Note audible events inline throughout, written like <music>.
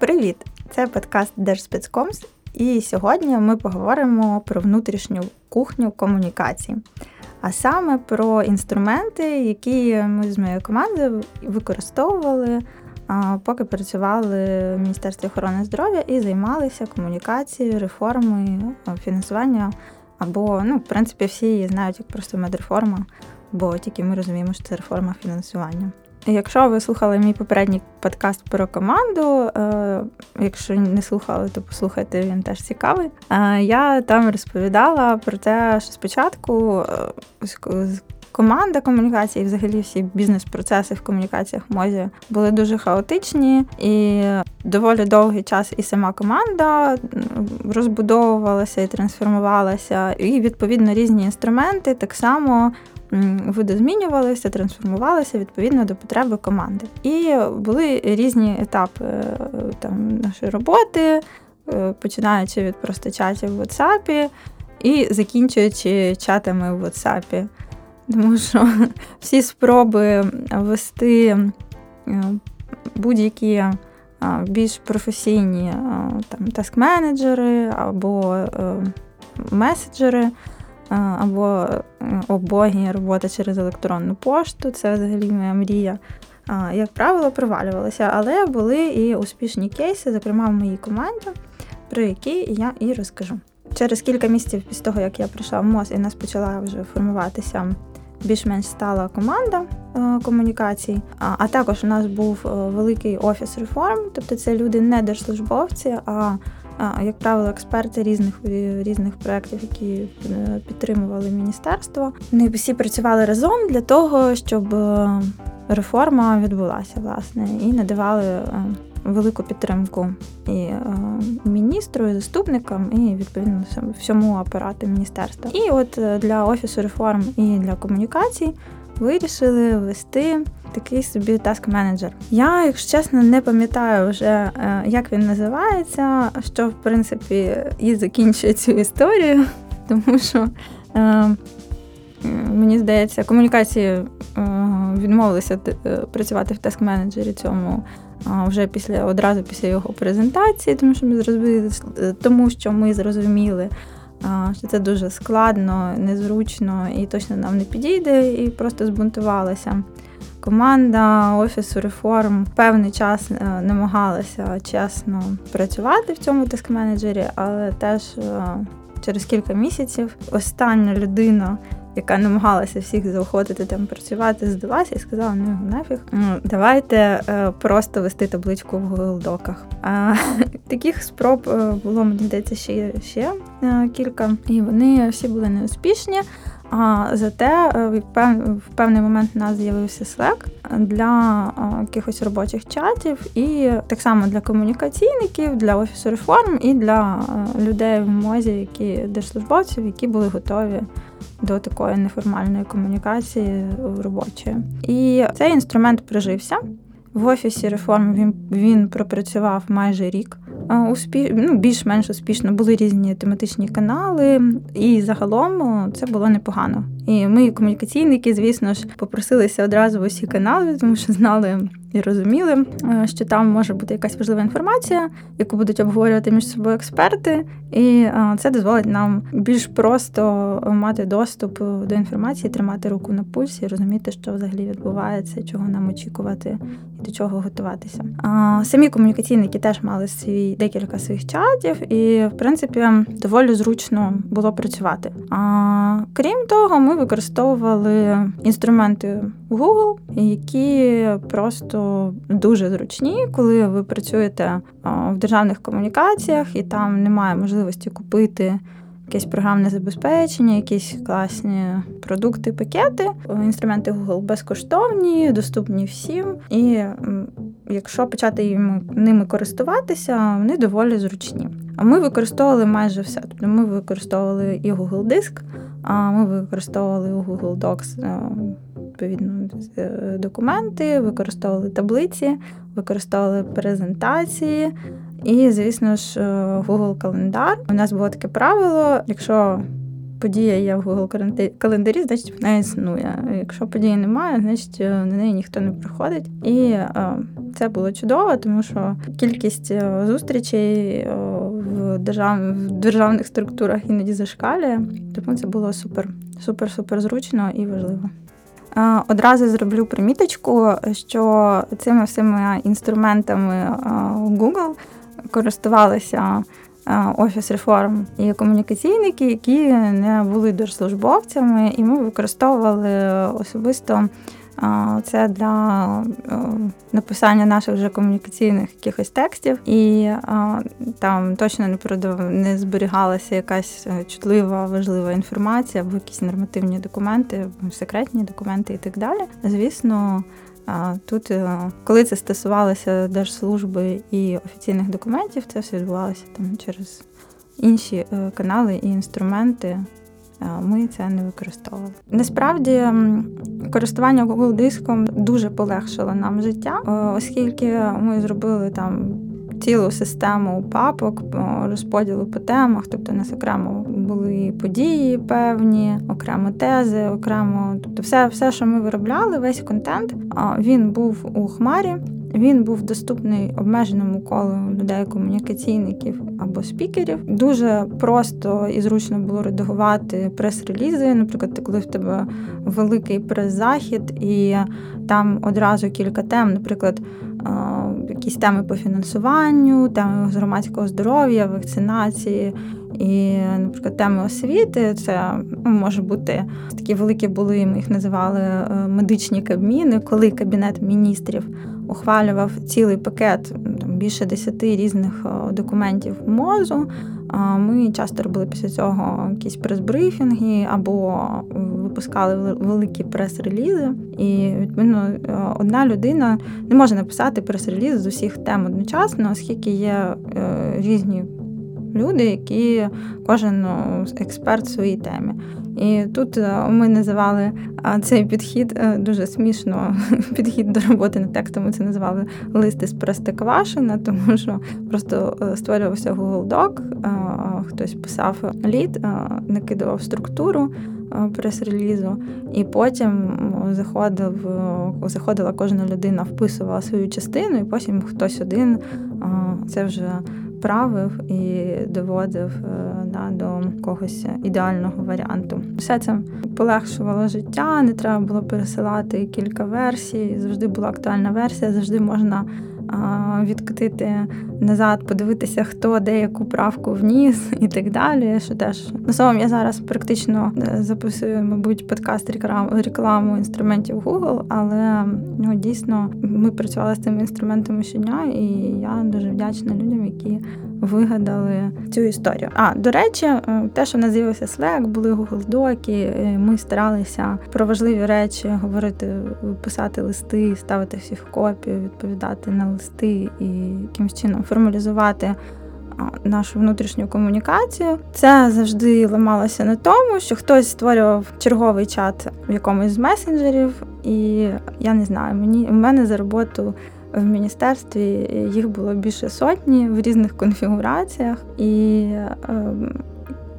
Привіт! Це подкаст Держспецкомс, і сьогодні ми поговоримо про внутрішню кухню комунікації, а саме про інструменти, які ми з моєю командою використовували, поки працювали в Міністерстві охорони здоров'я і займалися комунікацією, реформою, фінансування. Або, ну, в принципі, всі її знають як просто медреформа, бо тільки ми розуміємо, що це реформа фінансування. Якщо ви слухали мій попередній подкаст про команду, е, якщо не слухали, то послухайте, він теж цікавий. Е, я там розповідала про те, що спочатку е, команда комунікації, взагалі всі бізнес-процеси в комунікаціях мозі були дуже хаотичні, і доволі довгий час і сама команда розбудовувалася і трансформувалася, і відповідно різні інструменти так само видозмінювалися, трансформувалися відповідно до потреби команди. І були різні етапи е, там, нашої роботи, е, починаючи від просто чатів в WhatsApp і закінчуючи чатами в WhatsApp. Тому що <laughs> всі спроби вести е, будь-які більш професійні там, таск-менеджери або меседжери або обогі робота через електронну пошту. Це взагалі моя мрія. Як правило, провалювалася, але були і успішні кейси, зокрема в моїй команді, про які я і розкажу. Через кілька місяців після того, як я прийшла в МОЗ і нас почала вже формуватися більш-менш стала команда комунікацій. А також у нас був великий офіс реформ, тобто це люди не держслужбовці, а як правило, експерти різних різних проєктів, які е, підтримували міністерство. Вони всі працювали разом для того, щоб е, реформа відбулася, власне, і надавали е, велику підтримку і міністру, і заступникам, і відповідно всьому апарату міністерства. І от для офісу реформ і для комунікацій вирішили ввести такий собі таск-менеджер. Я, якщо чесно, не пам'ятаю вже, е, як він називається, що в принципі і закінчує цю історію, <laughs> тому що. Е, Мені здається, комунікації е, відмовилися працювати в таск-менеджері цьому вже після одразу після його презентації, тому що ми зрозуміли, тому що ми зрозуміли, що це дуже складно, незручно і точно нам не підійде, і просто збунтувалася. Команда офісу реформ певний час е, намагалася чесно працювати в цьому тиск-менеджері, але теж е, через кілька місяців остання людина, яка намагалася всіх заохотити там працювати, здалася і сказала: ну нафіг, ну, давайте е, просто вести табличку в Google Доках. А <laughs> таких спроб було мені здається ще ще кілька, і вони всі були неуспішні. А зате е, в певний момент у нас з'явився Slack для е, якихось робочих чатів, і так само для комунікаційників, для офісу реформ і для е, людей в мозі, які держслужбовців, які були готові до такої неформальної комунікації робочої. І цей інструмент прижився. В офісі реформ він він пропрацював майже рік. Успі... ну, більш-менш успішно були різні тематичні канали, і загалом це було непогано. І ми, комунікаційники, звісно ж, попросилися одразу в усі канали, тому що знали і розуміли, е, що там може бути якась важлива інформація, яку будуть обговорювати між собою експерти, і е, це дозволить нам більш просто мати доступ до інформації, тримати руку на пульсі, розуміти, що взагалі відбувається, чого нам очікувати і до чого готуватися. Самі комунікаційники теж мали свій декілька своїх чатів, і в принципі доволі зручно було працювати. А крім того, ми використовували інструменти Google, які просто дуже зручні, коли ви працюєте в державних комунікаціях і там немає можливості купити. Якесь програмне забезпечення, якісь класні продукти, пакети. Інструменти Google безкоштовні, доступні всім. І якщо почати ними користуватися, вони доволі зручні. А ми використовували майже все. Тобто ми використовували і Google Диск, а ми використовували Google Docs відповідно е, документи, використовували таблиці, використовували презентації. І, звісно ж, е, Google календар. У нас було таке правило: якщо подія є в Google календарі, значить вона існує. Якщо події немає, значить е, на неї ніхто не приходить. І це було чудово, тому що кількість зустрічей в держав... в державних структурах іноді зашкалює. Тому це було супер, супер, супер зручно і важливо. Одразу зроблю приміточку, що цими всіма інструментами Google користувалися офіс реформ і комунікаційники, які не були держслужбовцями, і ми використовували особисто це для написання наших вже комунікаційних якихось текстів, і там точно не не зберігалася якась е, чутлива, важлива інформація або якісь нормативні документи, секретні документи і так далі. Звісно. Тут, е, коли це стосувалося держслужби і офіційних документів, це все відбувалося там через інші е, канали і інструменти. Ми це не використовували. Насправді користування Google диском дуже полегшило нам життя, оскільки ми зробили там цілу систему папок розподілу по темах. Тобто у нас окремо були події певні, окремо тези, окремо, тобто, все, все, що ми виробляли, весь контент, він був у хмарі. Він був доступний обмеженому колу людей, комунікаційників або спікерів. Дуже просто і зручно було редагувати прес-релізи. Наприклад, коли в тебе великий прес-захід, і там одразу кілька тем, наприклад якісь теми по фінансуванню, теми з громадського здоров'я, вакцинації. І, наприклад, теми освіти це ну, може бути такі великі були. Ми їх називали е, медичні кабміни, коли кабінет міністрів ухвалював цілий пакет там більше десяти різних е, документів мозу. Ми часто робили після цього якісь прес-брифінги або випускали великі прес-релізи. І відповідно одна людина не може написати прес-реліз з усіх тем одночасно, оскільки є е, різні люди, які кожен ну, експерт в своїй темі. І тут е, ми називали цей підхід е, дуже смішно. <laughs> Підхід до роботи над текстом ми це називали листи з Простоквашина, тому що просто е, створювався Google Doc, хтось писав лід, накидував структуру прес-релізу, і потім заходив, заходила кожна людина, вписувала свою частину, і потім хтось один це вже правив і доводив е, да, до когось ідеального варіанту. Все це полегшувало життя, не треба було пересилати кілька версій. Завжди була актуальна версія, завжди можна відкотити назад, подивитися, хто де яку правку вніс і так далі. Що теж на словом, я зараз практично е, записую, мабуть, подкаст рекламу інструментів Google, але ну, дійсно ми працювали з цими інструментами щодня, і я дуже вдячна людям, які вигадали цю історію. А до речі, е, те, що з'явився Slack, були Google доки. Ми старалися про важливі речі говорити, писати листи, ставити всіх копію, відповідати на листи і якимось чином формалізувати. Нашу внутрішню комунікацію це завжди ламалося на тому, що хтось створював черговий чат в якомусь з месенджерів, і я не знаю, мені в мене за роботу в міністерстві їх було більше сотні в різних конфігураціях. І, ем,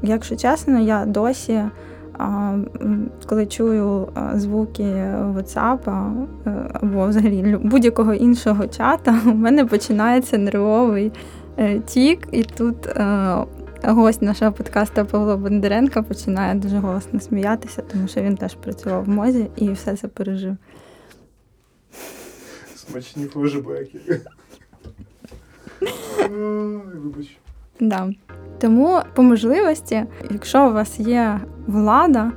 якщо чесно, я досі. Коли чую звуки WhatsApp е, або взагалі будь-якого іншого чата, <laughs> у мене починається нервовий е, тік, і тут е, гость нашого подкасту Павло Бондаренко починає дуже голосно сміятися, тому що він теж працював в мозі і все це пережив. Смачні флешбеки. Вибач. Да. Тому по можливості, якщо у вас є влада,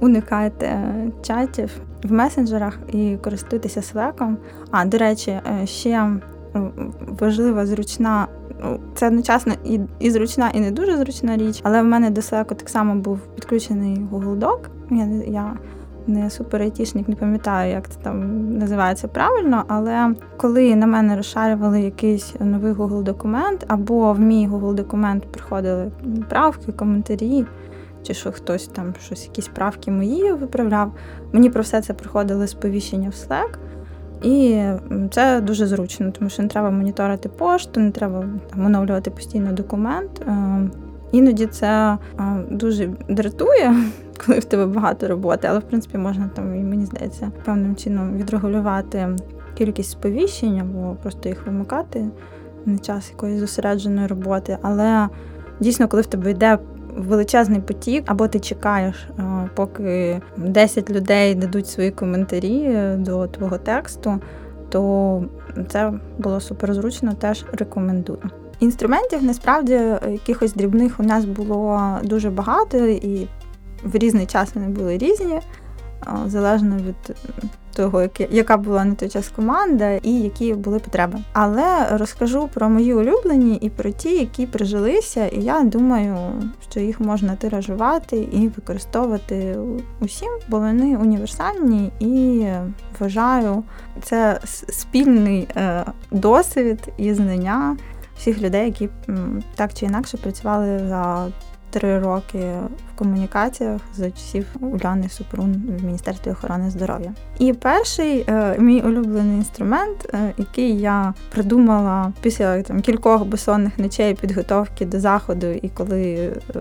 уникайте чатів в месенджерах і користуйтеся Slack. А, до речі, е, ще важлива, зручна. Ну, це одночасно і і зручна, і не дуже зручна річ, але в мене до Slack так само був підключений Google Doc. Я я не супер айтішник, не пам'ятаю, як це там називається правильно. Але коли на мене розшарювали якийсь новий Google документ, або в мій Google документ приходили правки, коментарі, чи що хтось там щось, якісь правки мої виправляв, мені про все це приходили сповіщення в Slack. І це дуже зручно, тому що не треба моніторити пошту, не треба там оновлювати постійно документ. Е, Іноді це дуже дратує, коли в тебе багато роботи, але в принципі можна там, і мені здається, певним чином відрегулювати кількість сповіщень або просто їх вимикати на час якоїсь зосередженої роботи. Але дійсно, коли в тебе йде величезний потік, або ти чекаєш, поки 10 людей дадуть свої коментарі е, до твого тексту, то це було суперзручно, теж рекомендую. Інструментів насправді якихось дрібних у нас було дуже багато, і в різний час вони були різні, залежно від того, яка була на той час команда і які були потреби. Але розкажу про мої улюблені і про ті, які прижилися, і я думаю, що їх можна тиражувати і використовувати усім, бо вони універсальні і вважаю, це спільний е, досвід і знання всіх людей, які так чи інакше працювали за три роки в комунікаціях за часів Уляни Супрун в Міністерстві охорони здоров'я. І перший е, мій улюблений інструмент, е, який я придумала після там кількох безсонних ночей підготовки до заходу, і коли е,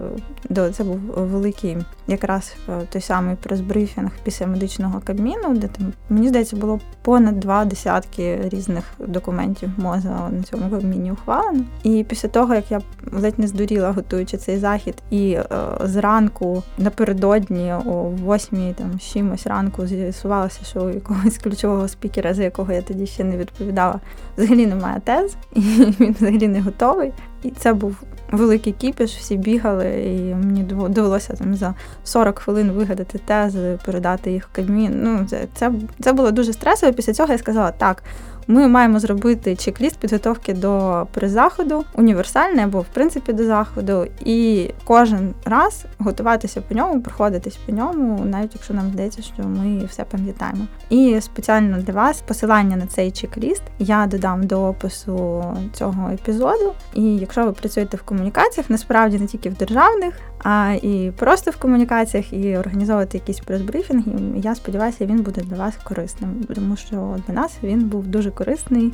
до це був великий якраз той самий прес-брифінг після медичного кабміну, де там мені здається було понад два десятки різних документів моза на цьому кабміні ухвалено. І після того як я ледь не здуріла, готуючи цей захід, і е, зранку напередодні, о восьмій там чимось ранку, з'ясувалося, що у якогось ключового спікера, за якого я тоді ще не відповідала, взагалі немає тез, і <laughs> він взагалі не готовий. І це був великий кіпіш, всі бігали, і мені довелося там за 40 хвилин вигадати тези, передати їх в Кабмін. Ну, це, це, це було дуже стресово. Після цього я сказала, так, ми маємо зробити чек-ліст підготовки до призаходу, універсальний або в принципі до заходу, і кожен раз готуватися по ньому, проходитись по ньому, навіть якщо нам здається, що ми все пам'ятаємо. І спеціально для вас посилання на цей чек-ліст я додам до опису цього епізоду. І якщо ви працюєте в комунікаціях, насправді не тільки в державних, а і просто в комунікаціях, і організовувати якісь прес-брифінги, я сподіваюся, він буде для вас корисним, тому що для нас він був дуже корисний.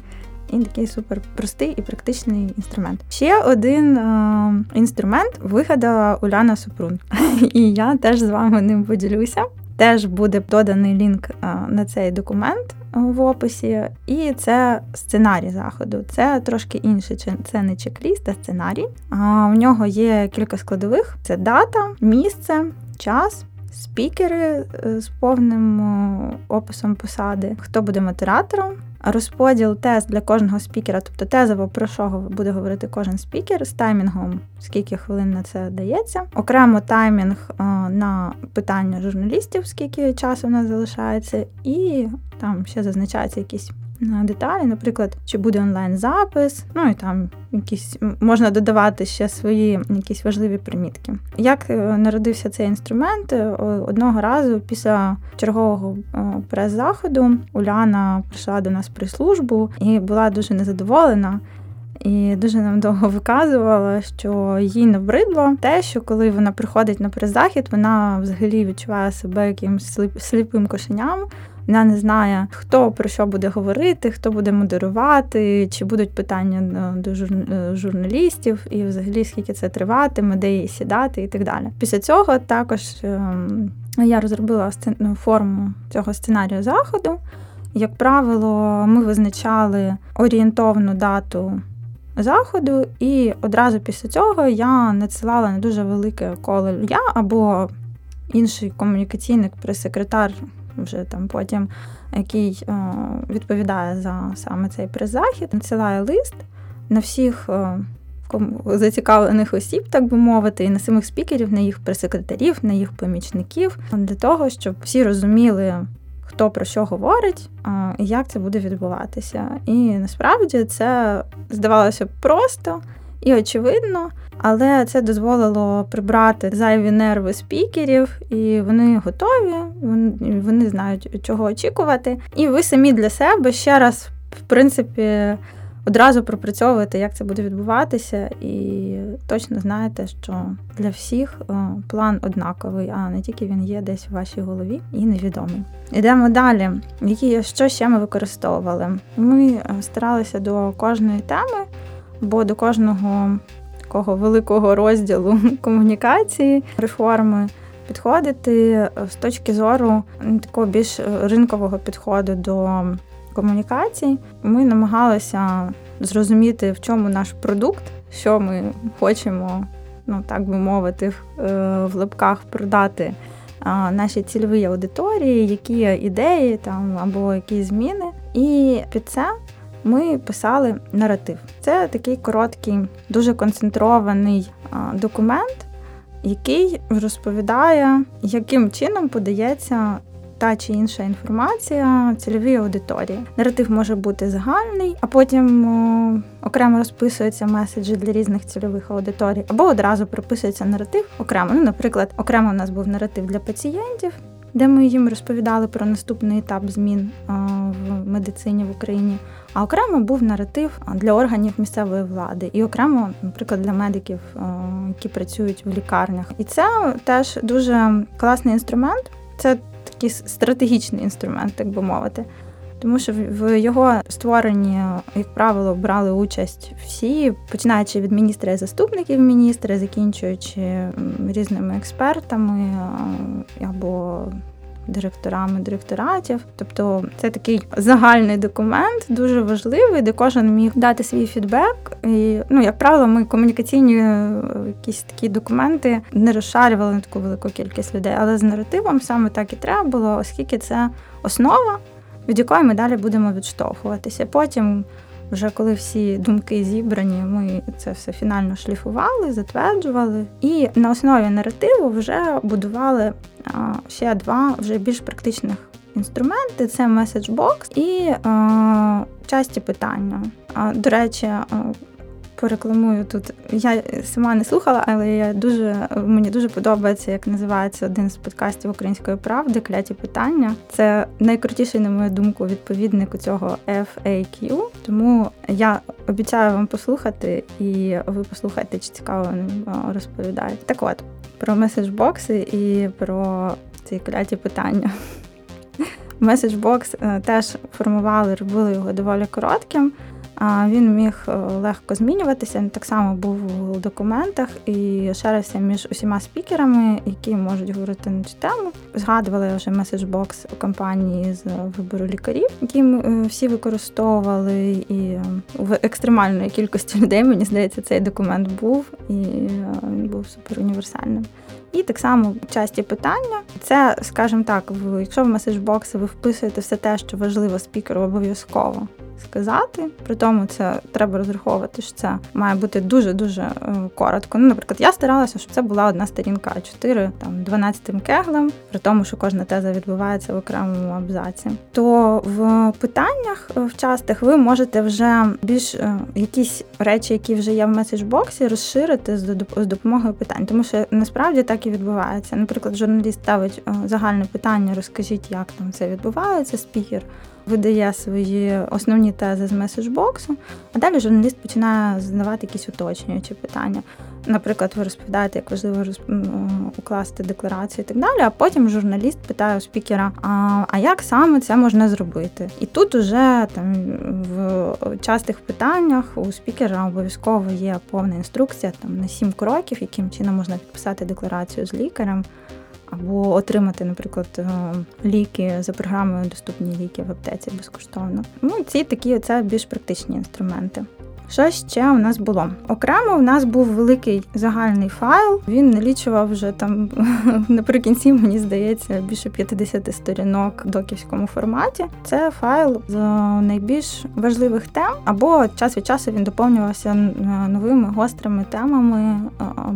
І такий супер простий і практичний інструмент. Ще один е, інструмент вигадала Уляна Супрун, <laughs> і я теж з вами ним поділюся. Теж буде доданий лінк е, на цей документ в описі, і це сценарій заходу. Це трошки інше, це не чек-ліст, а сценарій. У нього є кілька складових: це дата, місце, час. Спікери е, з повним описом посади, хто буде модератором, розподіл тез для кожного спікера, тобто тезово про що буде говорити кожен спікер з таймінгом, скільки хвилин на це дається. Окремо таймінг е, на питання журналістів, скільки часу в нас залишається, і там ще зазначаються якісь деталі, наприклад, чи буде онлайн-запис, ну і там якісь можна додавати ще свої якісь важливі примітки. Як е, народився цей інструмент? Е, одного разу після чергового е, прес-заходу Уляна прийшла до нас при службу і була дуже незадоволена. І дуже нам <laughs> довго виказувала, що їй набридло те, що коли вона приходить на прес-захід, вона взагалі відчуває себе якимось сліпим кошеням. Вона не знає, хто про що буде говорити, хто буде модерувати, чи будуть питання е, до е, журналістів, і взагалі скільки це триватиме, де її сідати, і так далі. Після цього також ем, я розробила ну, форму цього сценарію заходу. Як правило, ми визначали орієнтовну дату заходу, і одразу після цього я надсилала на дуже велике коло я або інший комунікаційник прес-секретар вже там потім, який о, відповідає за саме цей прес-захід, надсилає лист на всіх о, зацікавлених осіб, так би мовити, і на самих спікерів, на їх прес-секретарів, на їх помічників, для того, щоб всі розуміли. Хто про що говорить, і як це буде відбуватися. І насправді це здавалося просто і очевидно, але це дозволило прибрати зайві нерви спікерів, і вони готові, вони знають, чого очікувати. І ви самі для себе ще раз, в принципі, одразу пропрацьовуєте, як це буде відбуватися, і точно знаєте, що для всіх план однаковий, а не тільки він є десь в вашій голові і невідомий. Йдемо далі. Які що ще ми використовували? Ми старалися до кожної теми бо до кожного такого великого розділу <laughs> комунікації, реформи. Підходити з точки зору такого більш ринкового підходу до комунікацій. Ми намагалися зрозуміти, в чому наш продукт, що ми хочемо, ну так би мовити, в е, лапках продати нашій цільовій аудиторії, які ідеї там або які зміни. І під це ми писали наратив. Це такий короткий, дуже концентрований документ, який розповідає, яким чином подається та чи інша інформація цільовій аудиторії. Наратив може бути загальний, а потім о, окремо розписуються меседжі для різних цільових аудиторій, або одразу прописується наратив окремо. Ну, наприклад, окремо у нас був наратив для пацієнтів. Де ми їм розповідали про наступний етап змін в медицині в Україні, а окремо був наратив для органів місцевої влади, і окремо, наприклад, для медиків, які працюють в лікарнях. І це теж дуже класний інструмент. Це такий стратегічний інструмент, так би мовити. Тому що в його створенні, як правило, брали участь всі, починаючи від міністра і заступників міністра, закінчуючи різними експертами або директорами директоратів. Тобто це такий загальний документ, дуже важливий, де кожен міг дати свій фідбек. І, ну, як правило, ми комунікаційні е, якісь такі документи не розшарювали на таку велику кількість людей, але з наративом саме так і треба було, оскільки це основа, від якої ми далі будемо відштовхуватися. Потім. Вже коли всі думки зібрані, ми це все фінально шліфували, затверджували, і на основі наративу вже будували ще два вже більш практичних інструменти: це меседжбокс і часті питання. До речі, порекламую тут. Я сама не слухала, але я дуже мені дуже подобається, як називається один з подкастів Української правди Кляті питання. Це найкрутіший, на мою думку, відповідник у цього FAQ. Тому я обіцяю вам послухати, і ви послухайте, чи цікаво розповідають. Так от про меседжбокси і про ці кляті питання. <laughs> Меседжбокс е, теж формували, робили його доволі коротким. Він міг е, легко змінюватися. Так само був у документах і шерився між усіма спікерами, які можуть говорити на цю тему. Згадували вже меседжбокс у кампанії з вибору лікарів, які е, всі використовували, і в екстремальної кількості людей мені здається, цей документ був і він був супер універсальним. І так само часті питання. Це, скажімо так, якщо в меседжбокси ви вписуєте все те, що важливо спікеру, обов'язково сказати. При тому це треба розраховувати, що це має бути дуже-дуже е, коротко. Ну, наприклад, я старалася, щоб це була одна сторінка А4, там 12 кеглем, при тому, що кожна теза відбувається в окремому абзаці. То в питаннях е, в частих ви можете вже більш е, якісь речі, які вже є в меседжбоксі, розширити з допомогою питань, тому що насправді так і відбувається. Наприклад, журналіст ставить загальне питання, розкажіть, як там це відбувається, спікер видає свої основні тези з меседжбоксу, а далі журналіст починає задавати якісь уточнюючі питання. Наприклад, ви розповідаєте, як важливо розп... укласти декларацію і так далі. А потім журналіст питає у спікера: а а як саме це можна зробити? І тут уже там в частих питаннях у спікера обов'язково є повна інструкція там на сім кроків, яким чином можна підписати декларацію з лікарем або отримати, наприклад, е, ліки за програмою Доступні ліки в аптеці безкоштовно. Ну, ці такі це більш практичні інструменти. Що ще у нас було? Окремо у нас був великий загальний файл. Він налічував вже там <laughs> наприкінці, мені здається, більше 50 сторінок в доківському форматі. Це файл з найбільш важливих тем, або час від часу він доповнювався новими гострими темами,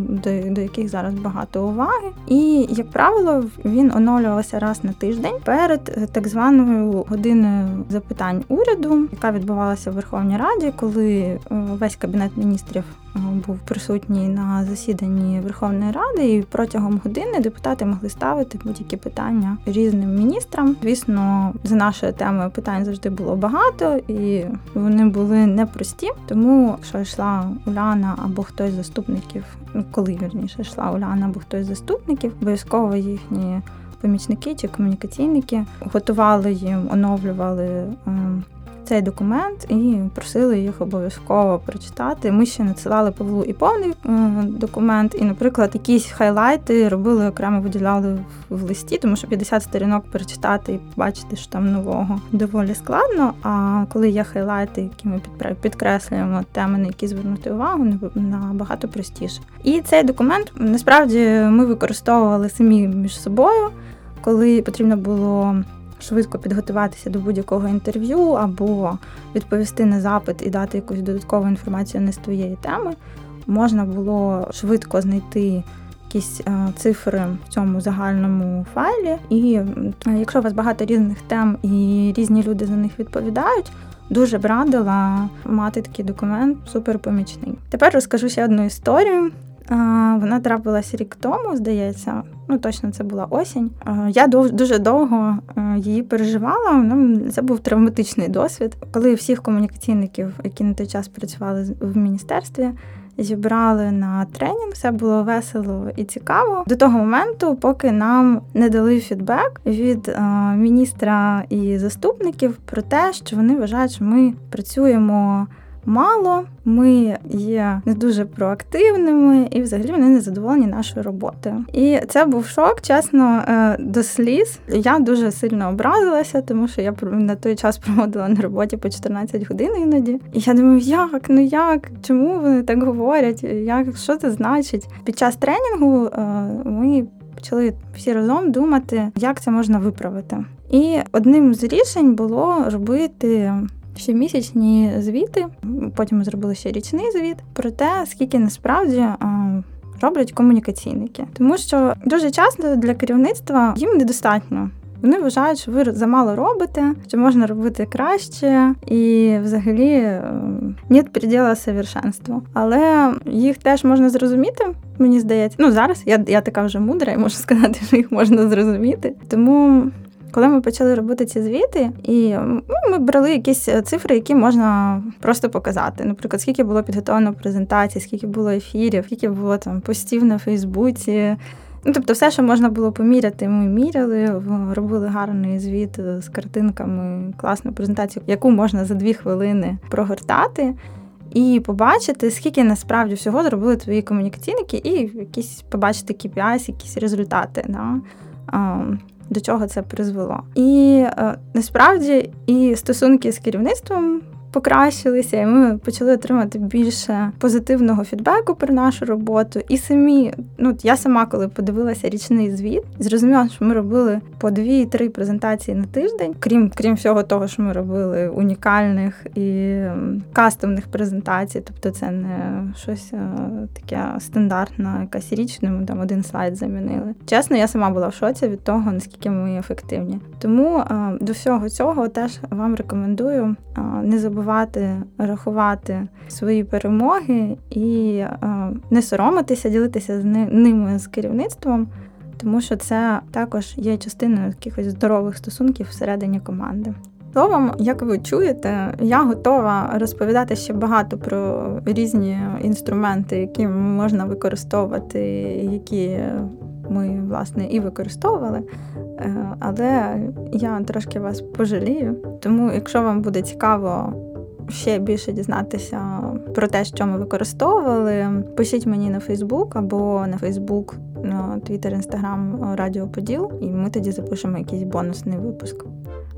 до, до яких зараз багато уваги. І, як правило, він оновлювався раз на тиждень перед так званою годиною запитань уряду, яка відбувалася в Верховній Раді, коли весь кабінет міністрів е, був присутній на засіданні Верховної Ради, і протягом години депутати могли ставити будь-які питання різним міністрам. Звісно, за нашою темою питань завжди було багато, і вони були непрості. Тому, якщо йшла Уляна або хтось з заступників, ну, коли вірніше йшла Уляна або хтось з заступників, обов'язково їхні. Помічники чи комунікаційники готували їм, оновлювали ем, цей документ і просили їх обов'язково прочитати. Ми ще надсилали Павлу і повний е, документ, і, наприклад, якісь хайлайти робили окремо виділяли в листі, тому що 50 сторінок перечитати і побачити, що там нового доволі складно. А коли є хайлайти, які ми підкреслюємо теми, на які звернути увагу, набагато простіше. І цей документ насправді ми використовували самі між собою, коли потрібно було швидко підготуватися до будь-якого інтерв'ю або відповісти на запит і дати якусь додаткову інформацію не з твоєї теми. Можна було швидко знайти якісь е, цифри в цьому загальному файлі. І е, якщо у вас багато різних тем і різні люди за них відповідають. Дуже б радила мати такий документ суперпомічний. Тепер розкажу ще одну історію. Вона трапилася рік тому, здається. Ну точно це була осінь. Я дуже довго е, її переживала. Ну, це був травматичний досвід, коли всіх комунікаційників, які на той час працювали в міністерстві, зібрали на тренінг. Все було весело і цікаво до того моменту, поки нам не дали фідбек від е, міністра і заступників про те, що вони вважають, що ми працюємо мало, ми є не дуже проактивними, і взагалі вони не задоволені нашою роботою. І це був шок, чесно, е, до сліз. Я дуже сильно образилася, тому що я на той час проводила на роботі по 14 годин іноді. І я думаю, як, ну як, чому вони так говорять? Як що це значить? Під час тренінгу е, ми почали всі разом думати, як це можна виправити. І одним з рішень було робити щомісячні звіти. Потім ми зробили ще річний звіт про те, скільки насправді. Роблять комунікаційники, тому що дуже часто для керівництва їм недостатньо. Вони вважають, що ви замало робите, що можна робити краще, і взагалі нет приділа совершенству. Але їх теж можна зрозуміти, мені здається. Ну зараз я я така вже мудра, і можу сказати, що їх можна зрозуміти. Тому коли ми почали робити ці звіти, і ну, ми брали якісь е, цифри, які можна просто показати. Наприклад, скільки було підготовлено презентацій, скільки було ефірів, скільки було там постів на Фейсбуці. Ну, тобто, все, що можна було поміряти, ми міряли, робили гарний звіт з картинками, класну презентацію, яку можна за дві хвилини прогортати. І побачити, скільки насправді всього зробили твої комунікаційники, і якісь побачити KPIs, якісь результати. Да? До чого це призвело. І е, насправді і стосунки з керівництвом покращилися, і ми почали отримати більше позитивного фідбеку про нашу роботу. І самі, ну я сама, коли подивилася річний звіт, зрозуміла, що ми робили по дві-три презентації на тиждень, крім крім всього того, що ми робили унікальних і кастомних презентацій. Тобто, це не щось е, таке стандартне, якась річне, ми там один слайд замінили. Чесно, я сама була в шоці від того, наскільки ми ефективні. Тому е, до всього цього теж вам рекомендую е, не забувати забувати рахувати свої перемоги і е, не соромитися, ділитися з ними з керівництвом, тому що це також є частиною якихось здорових стосунків всередині команди. Словом, як ви чуєте, я готова розповідати ще багато про різні інструменти, які можна використовувати, які ми власне і використовували. Е, але я трошки вас пожалію. Тому, якщо вам буде цікаво ще більше дізнатися про те, що ми використовували, пишіть мені на Фейсбук або на Фейсбук, Твіттер, Інстаграм Радіо Поділ, і ми тоді запишемо якийсь бонусний випуск.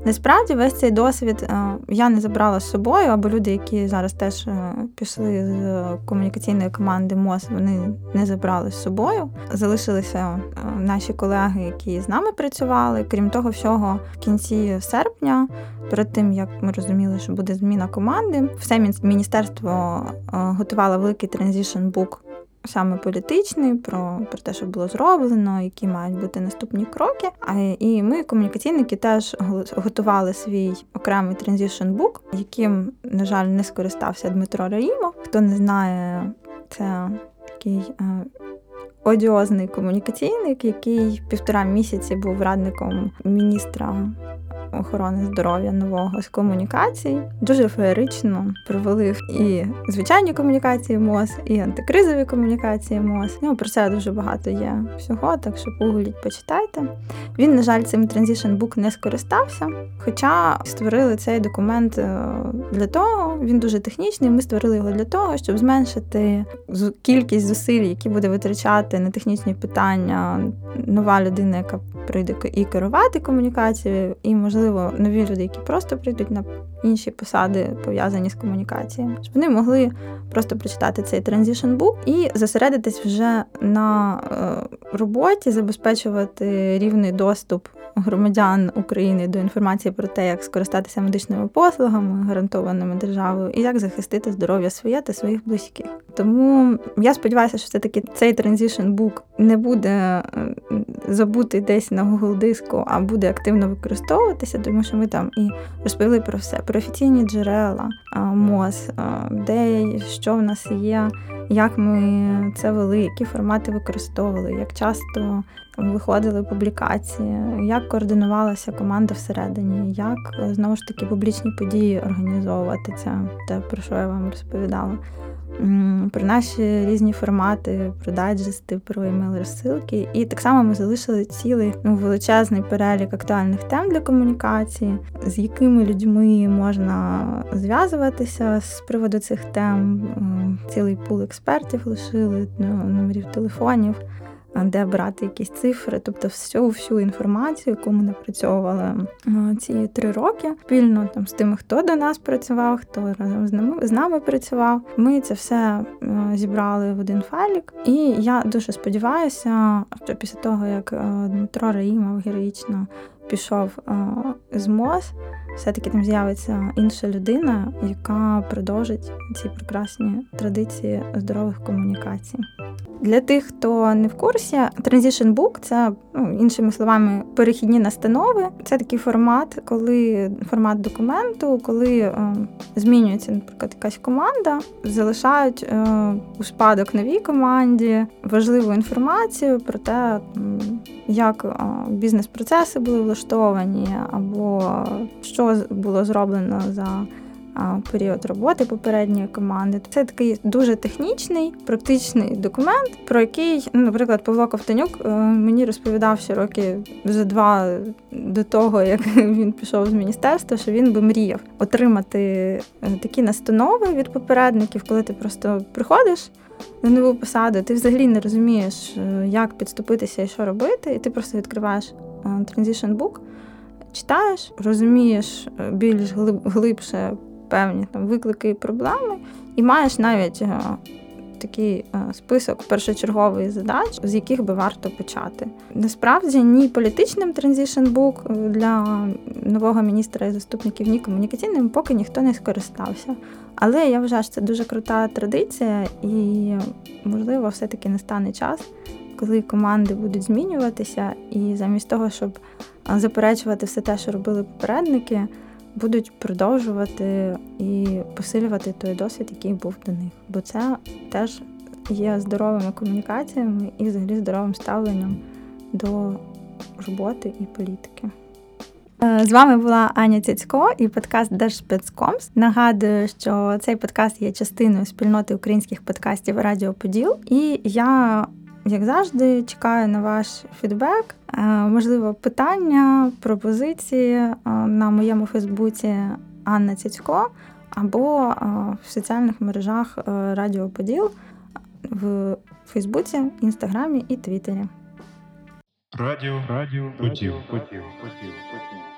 Насправді, весь цей досвід е, я не забрала з собою, або люди, які зараз теж е, пішли з комунікаційної команди МОЗ, вони не забрали з собою. Залишилися е, наші колеги, які з нами працювали. Крім того, всього в кінці серпня, перед тим як ми розуміли, що буде зміна команди, все міністерство готувало великий transition book саме політичний, про про те, що було зроблено, які мають бути наступні кроки. А і ми, комунікаційники, теж готували свій окремий transition book, яким, на жаль, не скористався Дмитро Раїмов. Хто не знає, це такий. Е, одіозний комунікаційник, який півтора місяці був радником міністра охорони здоров'я нового з комунікацій. Дуже феєрично провели і звичайні комунікації МОЗ, і антикризові комунікації МОЗ. Ну, Про це дуже багато є всього, так що погугліть, почитайте. Він, на жаль, цим Transition Book не скористався. Хоча створили цей документ е, для того, він дуже технічний. Ми створили його для того, щоб зменшити кількість зусиль, які буде витрачати на технічні питання нова людина, яка прийде і керувати комунікацією, і, можливо, нові люди, які просто прийдуть на інші посади, пов'язані з комунікацією, щоб вони могли просто прочитати цей Transition Book і зосередитись вже на е, роботі, забезпечувати рівний доступ громадян України до інформації про те, як скористатися медичними послугами, гарантованими державою, і як захистити здоров'я своє та своїх близьких. Тому я сподіваюся, що все таки цей Transition Book не буде забутий десь на Google диску, а буде активно використовуватися, тому що ми там і розповіли про все, про офіційні джерела, МОЗ, де що в нас є, як ми це вели, які формати використовували, як часто виходили публікації, як координувалася команда всередині, як знову ж таки публічні події організовувати це, те, про що я вам розповідала. Про наші різні формати, про дайджести, про емейл розсилки. І так само ми залишили цілий ну, величезний перелік актуальних тем для комунікації, з якими людьми можна зв'язуватися з приводу цих тем. Цілий пул експертів лишили, ну, номерів телефонів де брати якісь цифри, тобто всю всю інформацію, яку ми напрацьовували ці три роки, спільно там з тими, хто до нас працював, хто разом з нами з нами працював. Ми це все зібрали в один файлік, і я дуже сподіваюся, що після того як Дмитро Раїмов героїчно пішов з МОЗ, все-таки там з'явиться інша людина, яка продовжить ці прекрасні традиції здорових комунікацій. Для тих, хто не в курсі, Transition Book – це ну, іншими словами перехідні настанови. Це такий формат, коли формат документу, коли е, змінюється, наприклад, якась команда, залишають е, у спадок новій команді важливу інформацію про те, як е, бізнес-процеси були влаштовані, або що було зроблено за період роботи попередньої команди. Це такий дуже технічний, практичний документ, про який, ну, наприклад, Павло Ковтанюк е, мені розповідав ще роки за два до того, як <laughs> він пішов з міністерства, що він би мріяв отримати е, такі настанови від попередників, коли ти просто приходиш. На нову посаду, ти взагалі не розумієш, е, як підступитися і що робити, і ти просто відкриваєш Transition Book, читаєш, розумієш більш глибше певні там виклики і проблеми, і маєш навіть е, такий е, список першочергових задач, з яких би варто почати. Насправді ні політичним transition book для нового міністра і заступників, ні комунікаційним, поки ніхто не скористався. Але я вважаю, що це дуже крута традиція, і можливо, все-таки настане час. Коли команди будуть змінюватися, і замість того, щоб е, заперечувати все те, що робили попередники, будуть продовжувати і посилювати той досвід, який був до них. Бо це теж є здоровими комунікаціями і взагалі здоровим ставленням до роботи і політики. Е, з вами була Аня Цяцько і подкаст Держспецкомс. Нагадую, що цей подкаст є частиною спільноти українських подкастів Радіо Поділ. І я як завжди, чекаю на ваш фідбек, можливо, питання, пропозиції е, на моєму Фейсбуці Анна Цяцько або е, в соціальних мережах Радіо Поділ в Фейсбуці, Інстаграмі і Твіттері. Радіо Радіо Поділ. Поділ. Поділ. Поділ.